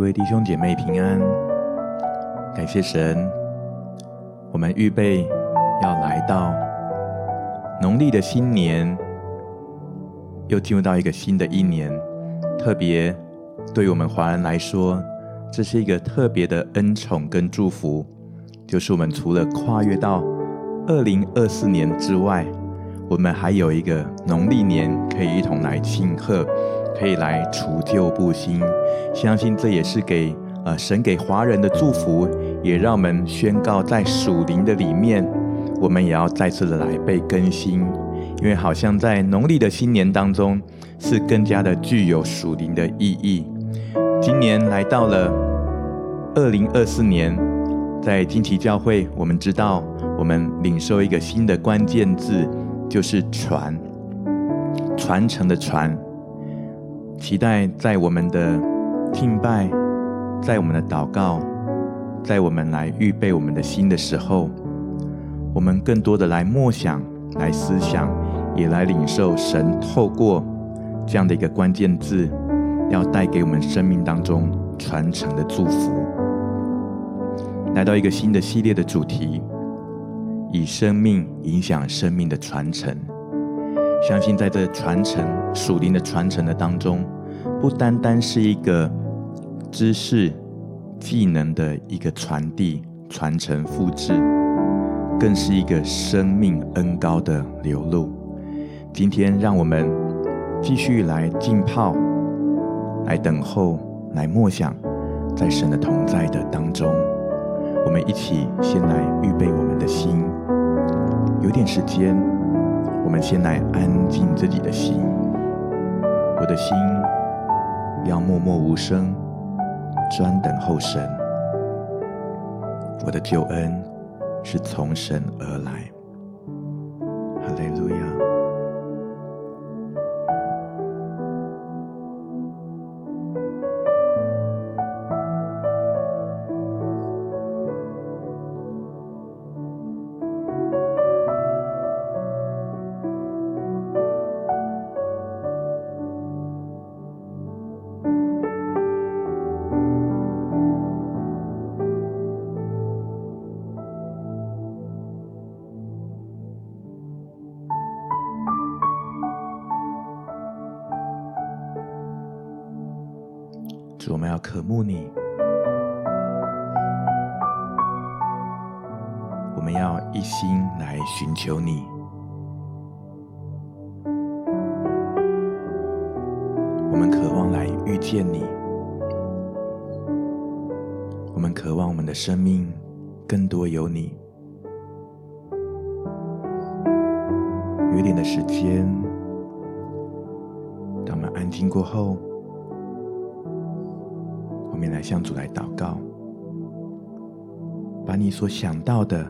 各位弟兄姐妹平安，感谢神，我们预备要来到农历的新年，又进入到一个新的一年。特别对于我们华人来说，这是一个特别的恩宠跟祝福，就是我们除了跨越到二零二四年之外，我们还有一个农历年可以一同来庆贺。可以来除旧布新，相信这也是给呃神给华人的祝福，也让我们宣告在属灵的里面，我们也要再次的来被更新，因为好像在农历的新年当中是更加的具有属灵的意义。今年来到了二零二四年，在金奇教会，我们知道我们领受一个新的关键字，就是传，传承的传。期待在我们的敬拜，在我们的祷告，在我们来预备我们的心的时候，我们更多的来默想、来思想，也来领受神透过这样的一个关键字，要带给我们生命当中传承的祝福。来到一个新的系列的主题，以生命影响生命的传承。相信在这传承属灵的传承的当中，不单单是一个知识、技能的一个传递、传承、复制，更是一个生命恩膏的流露。今天，让我们继续来浸泡，来等候，来默想，在神的同在的当中，我们一起先来预备我们的心，有点时间。我们先来安静自己的心，我的心要默默无声，专等候神。我的救恩是从神而来。哈利路亚。慕你，我们要一心来寻求你，我们渴望来遇见你，我们渴望我们的生命更多有你。有点的时间，当我们安静过后。面来向主来祷告，把你所想到的、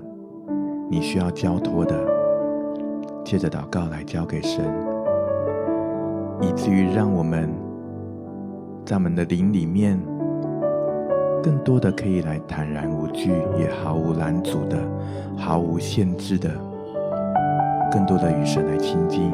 你需要交托的，借着祷告来交给神，以至于让我们在我们的灵里面，更多的可以来坦然无惧，也毫无拦阻的、毫无限制的，更多的与神来亲近。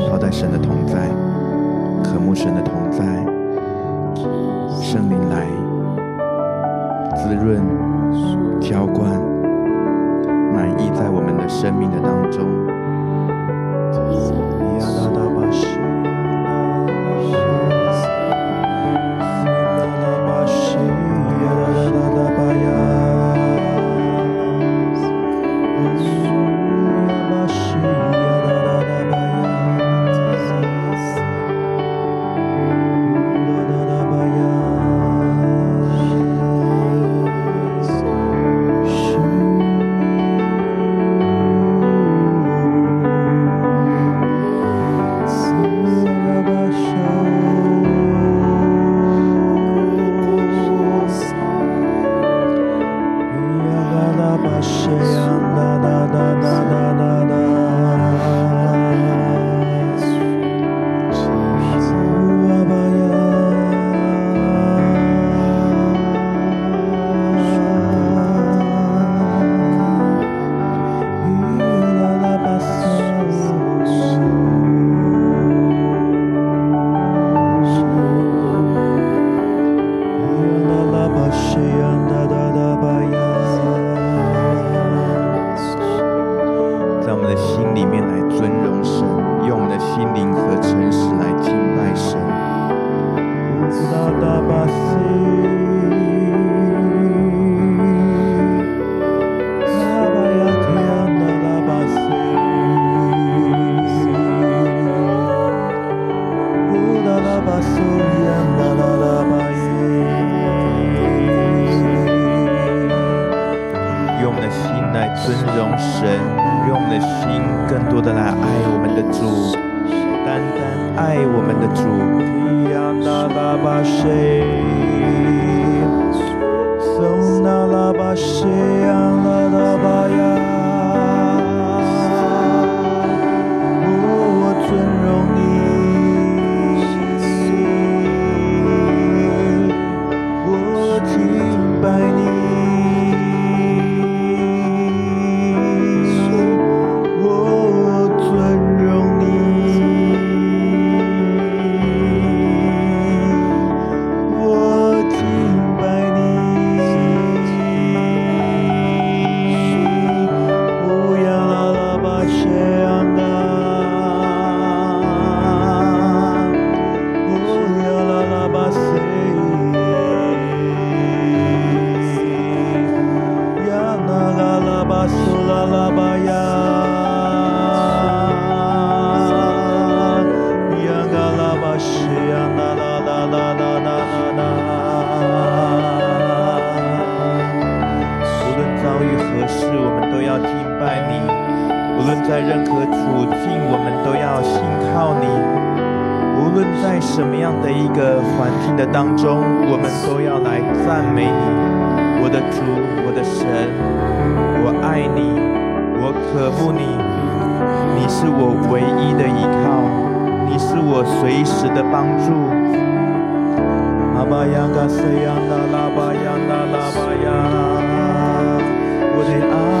浸泡在神的同在，渴慕神的同在，圣灵来滋润、浇灌、满溢在我们的生命的当中。Sonalabashea 在任何处境，我们都要信靠你。无论在什么样的一个环境的当中，我们都要来赞美你，我的主，我的神，我爱你，我渴慕你，你是我唯一的依靠，你是我随时的帮助。阿巴呀嘎塞呀那拉巴呀那拉巴呀，我的爱。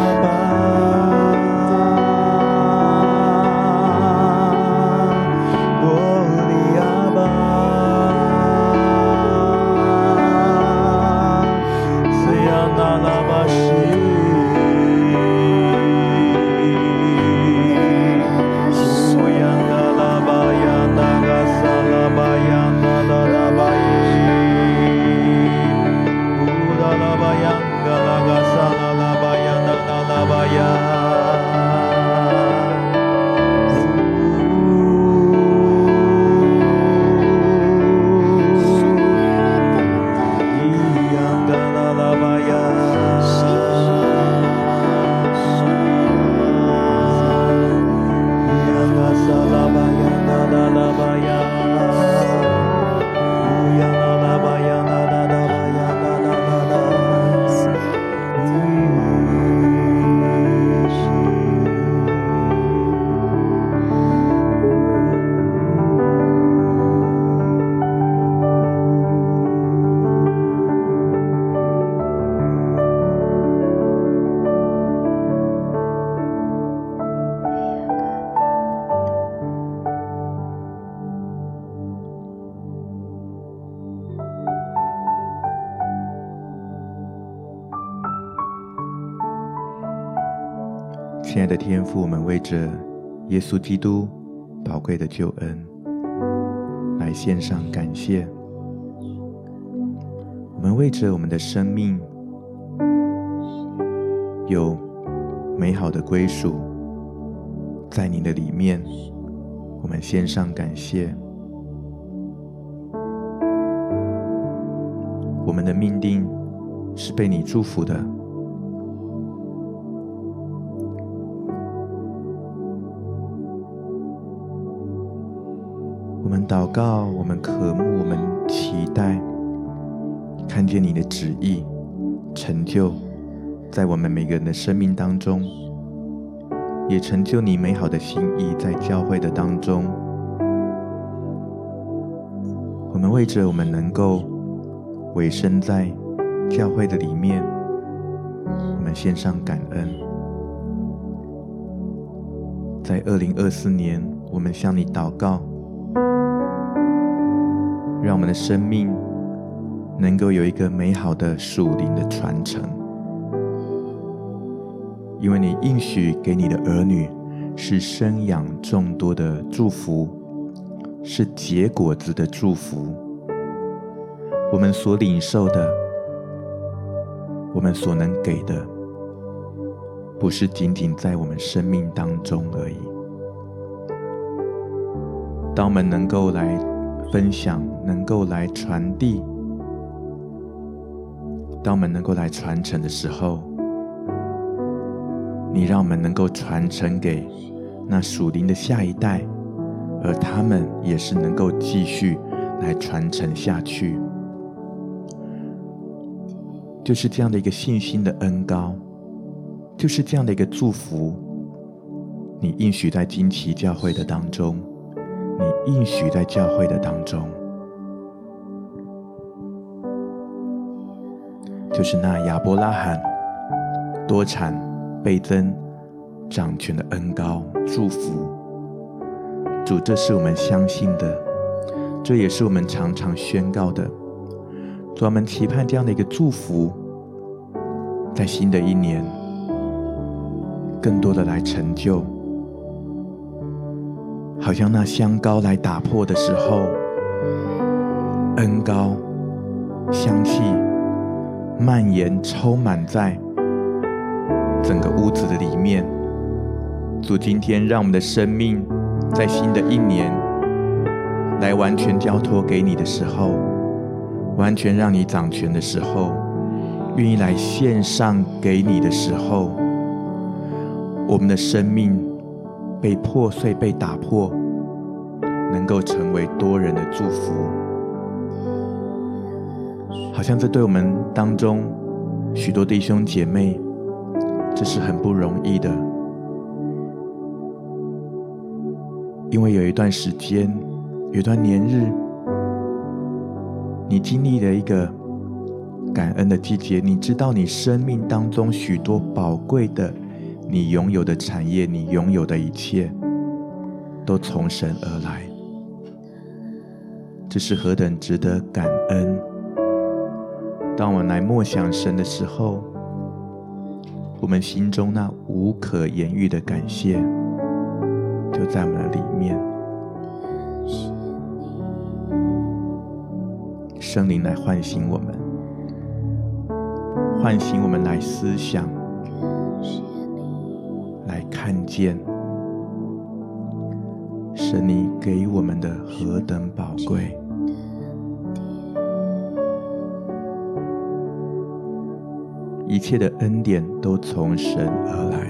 亲爱的天父，我们为着耶稣基督宝贵的救恩来献上感谢。我们为着我们的生命有美好的归属，在你的里面，我们献上感谢。我们的命定是被你祝福的。祷告，我们渴慕，我们期待，看见你的旨意成就在我们每个人的生命当中，也成就你美好的心意在教会的当中。我们为着我们能够委身在教会的里面，我们献上感恩。在二零二四年，我们向你祷告。让我们的生命能够有一个美好的属灵的传承，因为你应许给你的儿女是生养众多的祝福，是结果子的祝福。我们所领受的，我们所能给的，不是仅仅在我们生命当中而已。当我们能够来。分享能够来传递，当我们能够来传承的时候，你让我们能够传承给那属灵的下一代，而他们也是能够继续来传承下去。就是这样的一个信心的恩膏，就是这样的一个祝福，你应许在惊奇教会的当中。你应许在教会的当中，就是那亚伯拉罕多产倍增掌权的恩膏祝福。主，这是我们相信的，这也是我们常常宣告的。主，我们期盼这样的一个祝福，在新的一年，更多的来成就。好像那香膏来打破的时候，恩膏香气蔓延，充满在整个屋子的里面。主，今天让我们的生命在新的一年来完全交托给你的时候，完全让你掌权的时候，愿意来献上给你的时候，我们的生命。被破碎、被打破，能够成为多人的祝福，好像这对我们当中许多弟兄姐妹，这是很不容易的，因为有一段时间，有一段年日，你经历了一个感恩的季节，你知道你生命当中许多宝贵的。你拥有的产业，你拥有的一切，都从神而来。这是何等值得感恩！当我们来默想神的时候，我们心中那无可言喻的感谢，就在我们的里面。圣灵来唤醒我们，唤醒我们来思想。看见神你给我们的何等宝贵，一切的恩典都从神而来。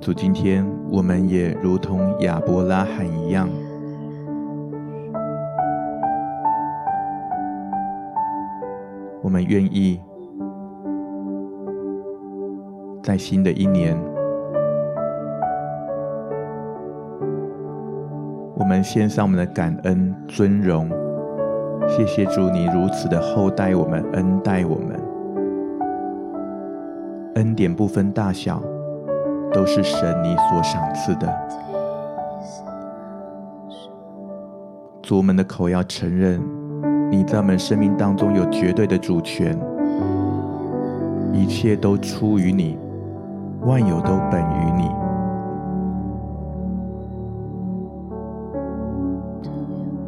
主，今天我们也如同亚伯拉罕一样。们愿意在新的一年，我们献上我们的感恩、尊荣。谢谢主，你如此的厚待我们、恩待我们，恩典不分大小，都是神你所赏赐的。主，我们的口要承认，你在我们生命当中有绝对的主权，一切都出于你，万有都本于你，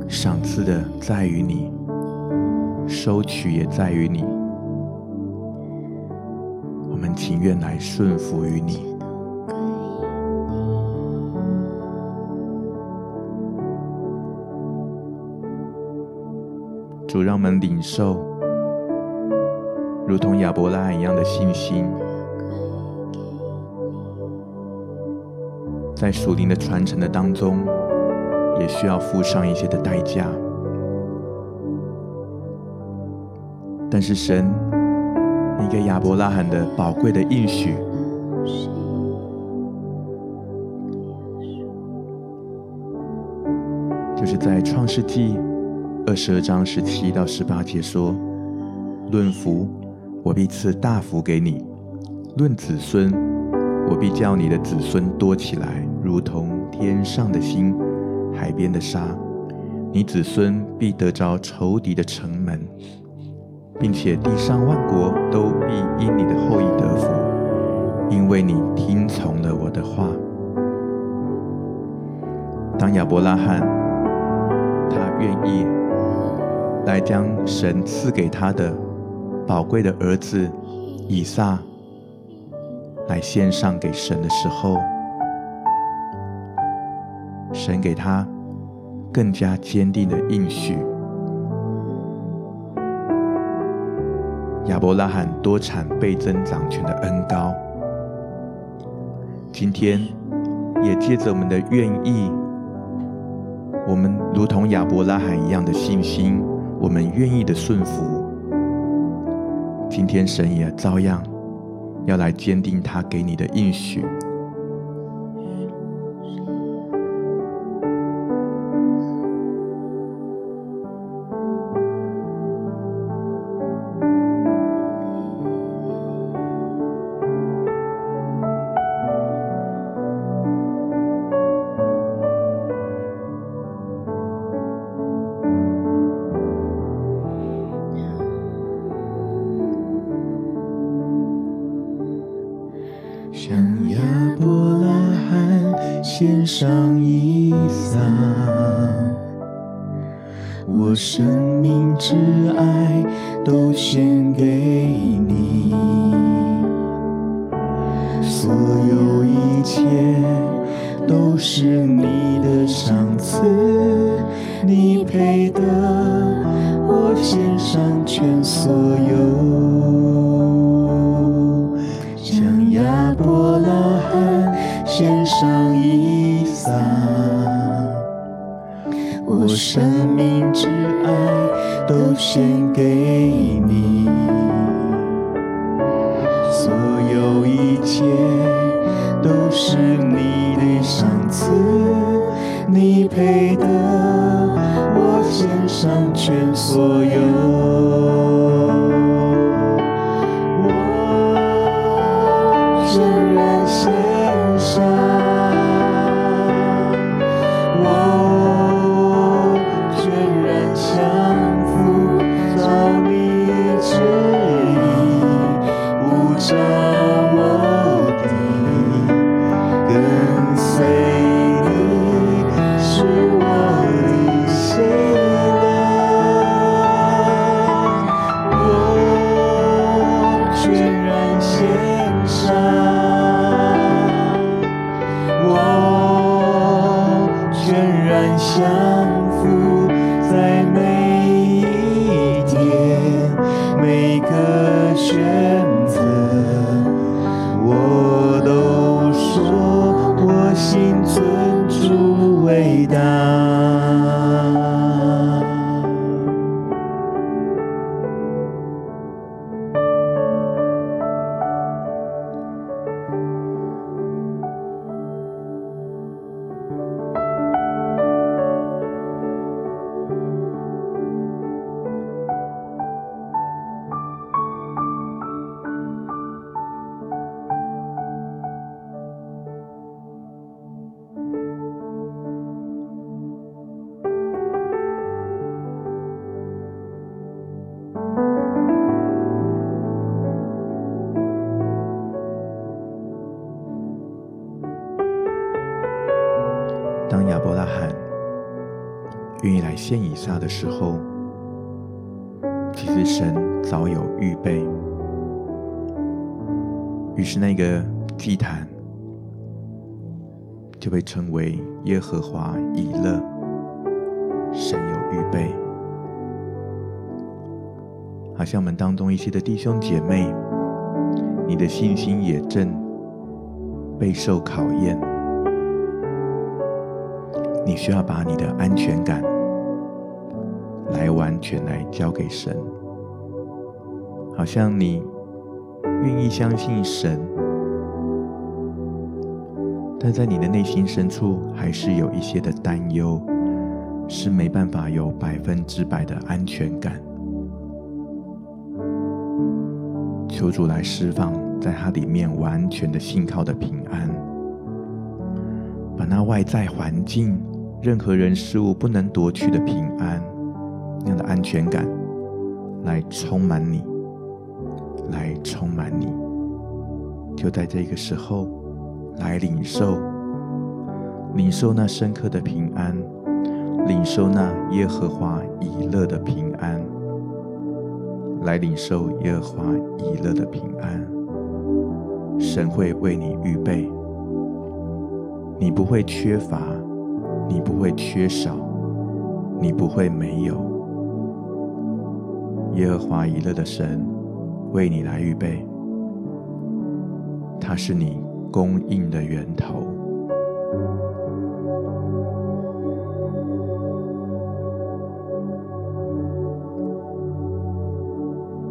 赏赐的在于你，收取也在于你，我们情愿来顺服于你。主，让我们领受如同亚伯拉罕一样的信心，在属灵的传承的当中，也需要付上一些的代价。但是神，你给亚伯拉罕的宝贵的应许，就是在创世纪。二十二章十七到十八节说：“论福，我必赐大福给你；论子孙，我必叫你的子孙多起来，如同天上的星、海边的沙。你子孙必得着仇敌的城门，并且地上万国都必因你的后裔得福，因为你听从了我的话。”当亚伯拉罕，他愿意。来将神赐给他的宝贵的儿子以撒来献上给神的时候，神给他更加坚定的应许。亚伯拉罕多产倍增长全的恩膏，今天也借着我们的愿意，我们如同亚伯拉罕一样的信心。我们愿意的顺服，今天神也照样要来坚定他给你的应许。配得我献上全所有。拉罕愿意来献以撒的时候，其实神早有预备。于是那个祭坛就被称为耶和华以勒，神有预备。好像我们当中一些的弟兄姐妹，你的信心也正备受考验，你需要把你的安全感来完全来交给神，好像你愿意相信神，但在你的内心深处还是有一些的担忧，是没办法有百分之百的安全感。求主来释放，在他里面完全的信靠的平安，把那外在环境、任何人事物不能夺去的平安，那样的安全感，来充满你，来充满你。就在这个时候，来领受，领受那深刻的平安，领受那耶和华以勒的平安。来领受耶和华以勒的平安，神会为你预备，你不会缺乏，你不会缺少，你不会没有。耶和华以勒的神为你来预备，他是你供应的源头。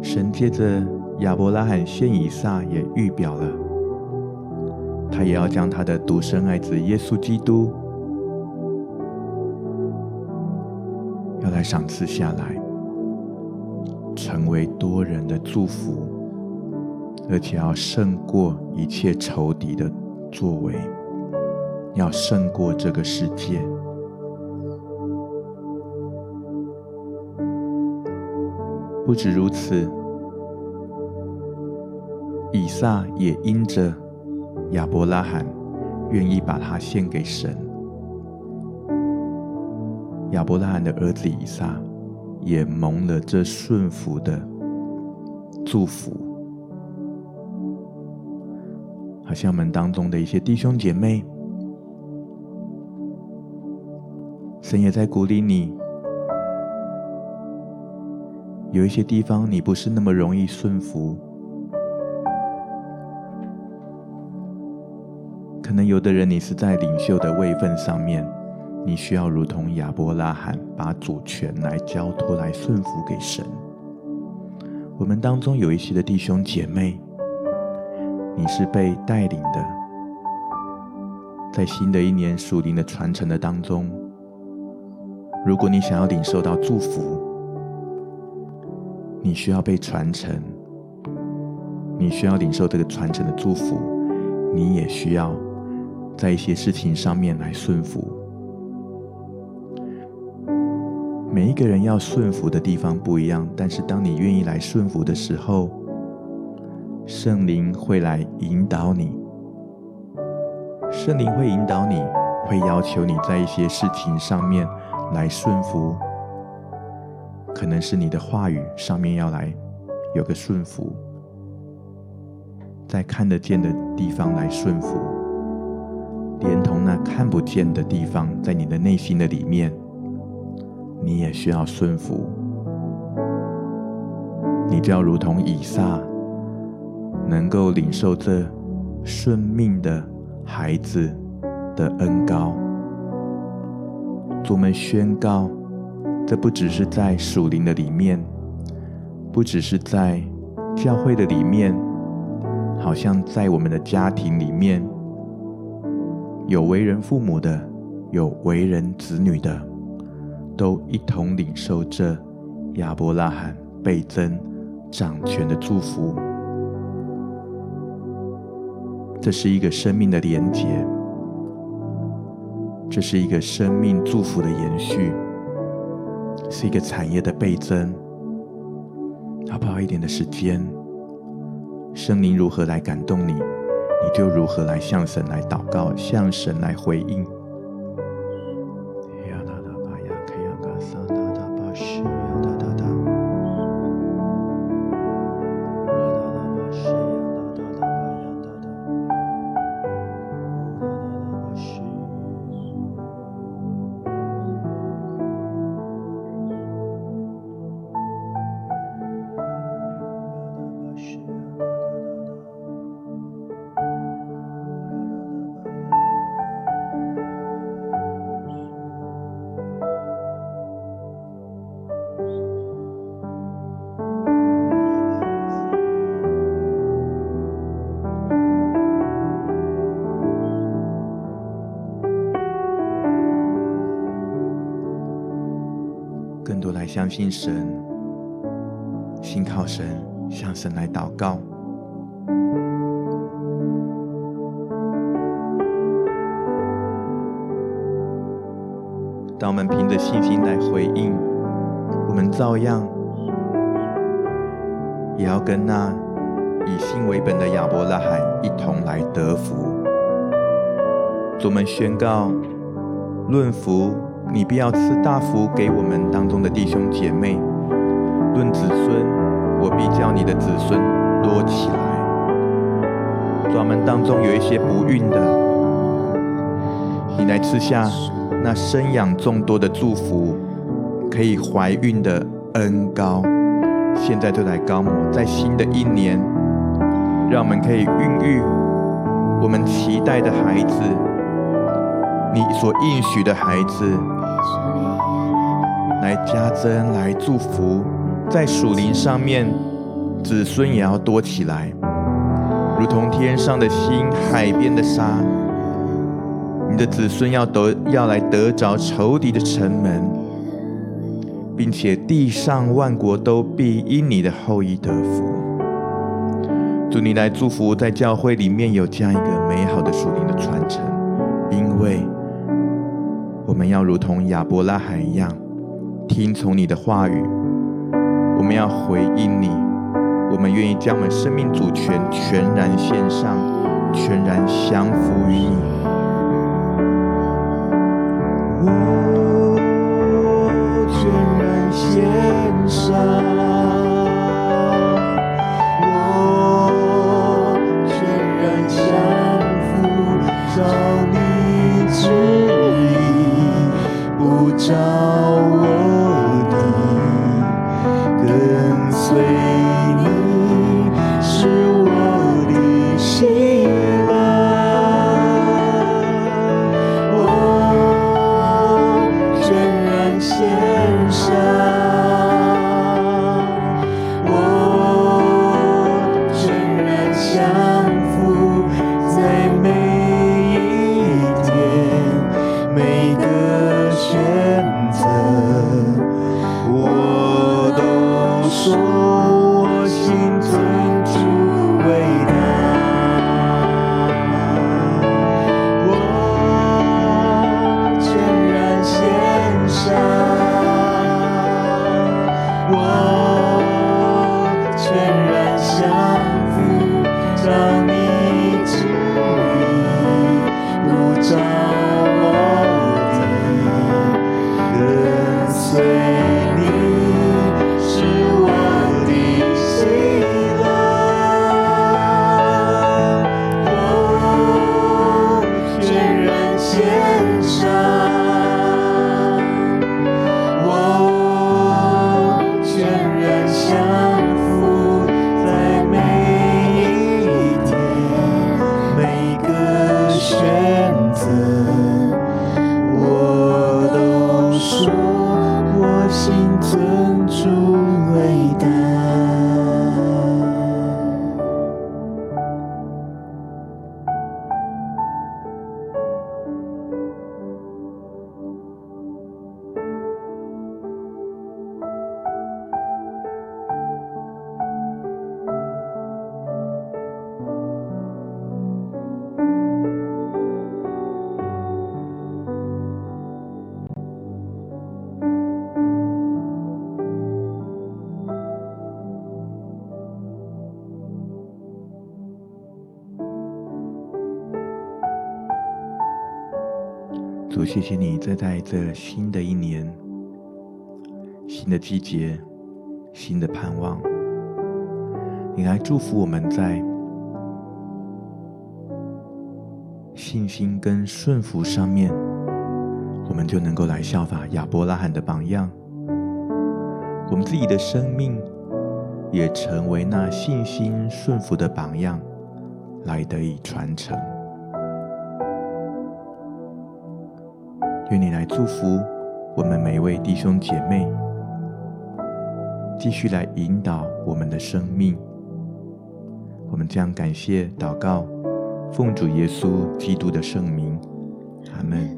神借着亚伯拉罕献以撒，也预表了他也要将他的独生爱子耶稣基督来赏赐下来，成为多人的祝福，而且要胜过一切仇敌的作为，要胜过这个世界。不止如此。以撒也因着亚伯拉罕愿意把他献给神，亚伯拉罕的儿子以撒也蒙了这顺服的祝福。好像我们当中的一些弟兄姐妹，神也在鼓励你，有一些地方你不是那么容易顺服。可能有的人，你是在领袖的位分上面，你需要如同亚伯拉罕，把主权来交托、来顺服给神。我们当中有一些的弟兄姐妹，你是被带领的，在新的一年属灵的传承的当中，如果你想要领受到祝福，你需要被传承，你需要领受这个传承的祝福，你也需要。在一些事情上面来顺服，每一个人要顺服的地方不一样，但是当你愿意来顺服的时候，圣灵会来引导你，圣灵会引导你，会要求你在一些事情上面来顺服，可能是你的话语上面要来有个顺服，在看得见的地方来顺服。连同那看不见的地方，在你的内心的里面，你也需要顺服。你就要如同以撒，能够领受这顺命的孩子的恩膏。我们宣告，这不只是在属灵的里面，不只是在教会的里面，好像在我们的家庭里面。有为人父母的，有为人子女的，都一同领受这亚伯拉罕倍增掌权的祝福。这是一个生命的连结，这是一个生命祝福的延续，是一个产业的倍增。好不好？一点的时间，圣灵如何来感动你？你就如何来向神来祷告，向神来回应。相信神，信靠神，向神来祷告。当我们凭着信心来回应，我们照样也要跟那以信为本的亚伯拉罕一同来得福。我们宣告：论福，你必要赐大福给我们当中的弟兄姐妹；论子孙，我必叫你的子孙多起来。我们当中有一些不孕的，你来吃下。那生养众多的祝福，可以怀孕的恩膏，现在就来膏抹，在新的一年，让我们可以孕育我们期待的孩子，你所应许的孩子，来加增，来祝福，在属灵上面，子孙也要多起来，如同天上的星，海边的沙。你的子孙要得，要来得着仇敌的城门，并且地上万国都必因你的后裔得福。祝你来祝福，在教会里面有这样一个美好的属灵的传承，因为我们要如同亚伯拉罕一样，听从你的话语，我们要回应你，我们愿意将我们生命主权全然献上，全然降服于你。我全然献上主，谢谢你，在在这新的一年、新的季节、新的盼望，你来祝福我们在信心跟顺服上面，我们就能够来效法亚伯拉罕的榜样，我们自己的生命也成为那信心顺服的榜样，来得以传承。愿你来祝福我们每一位弟兄姐妹，继续来引导我们的生命。我们将感谢祷告，奉主耶稣基督的圣名，阿门。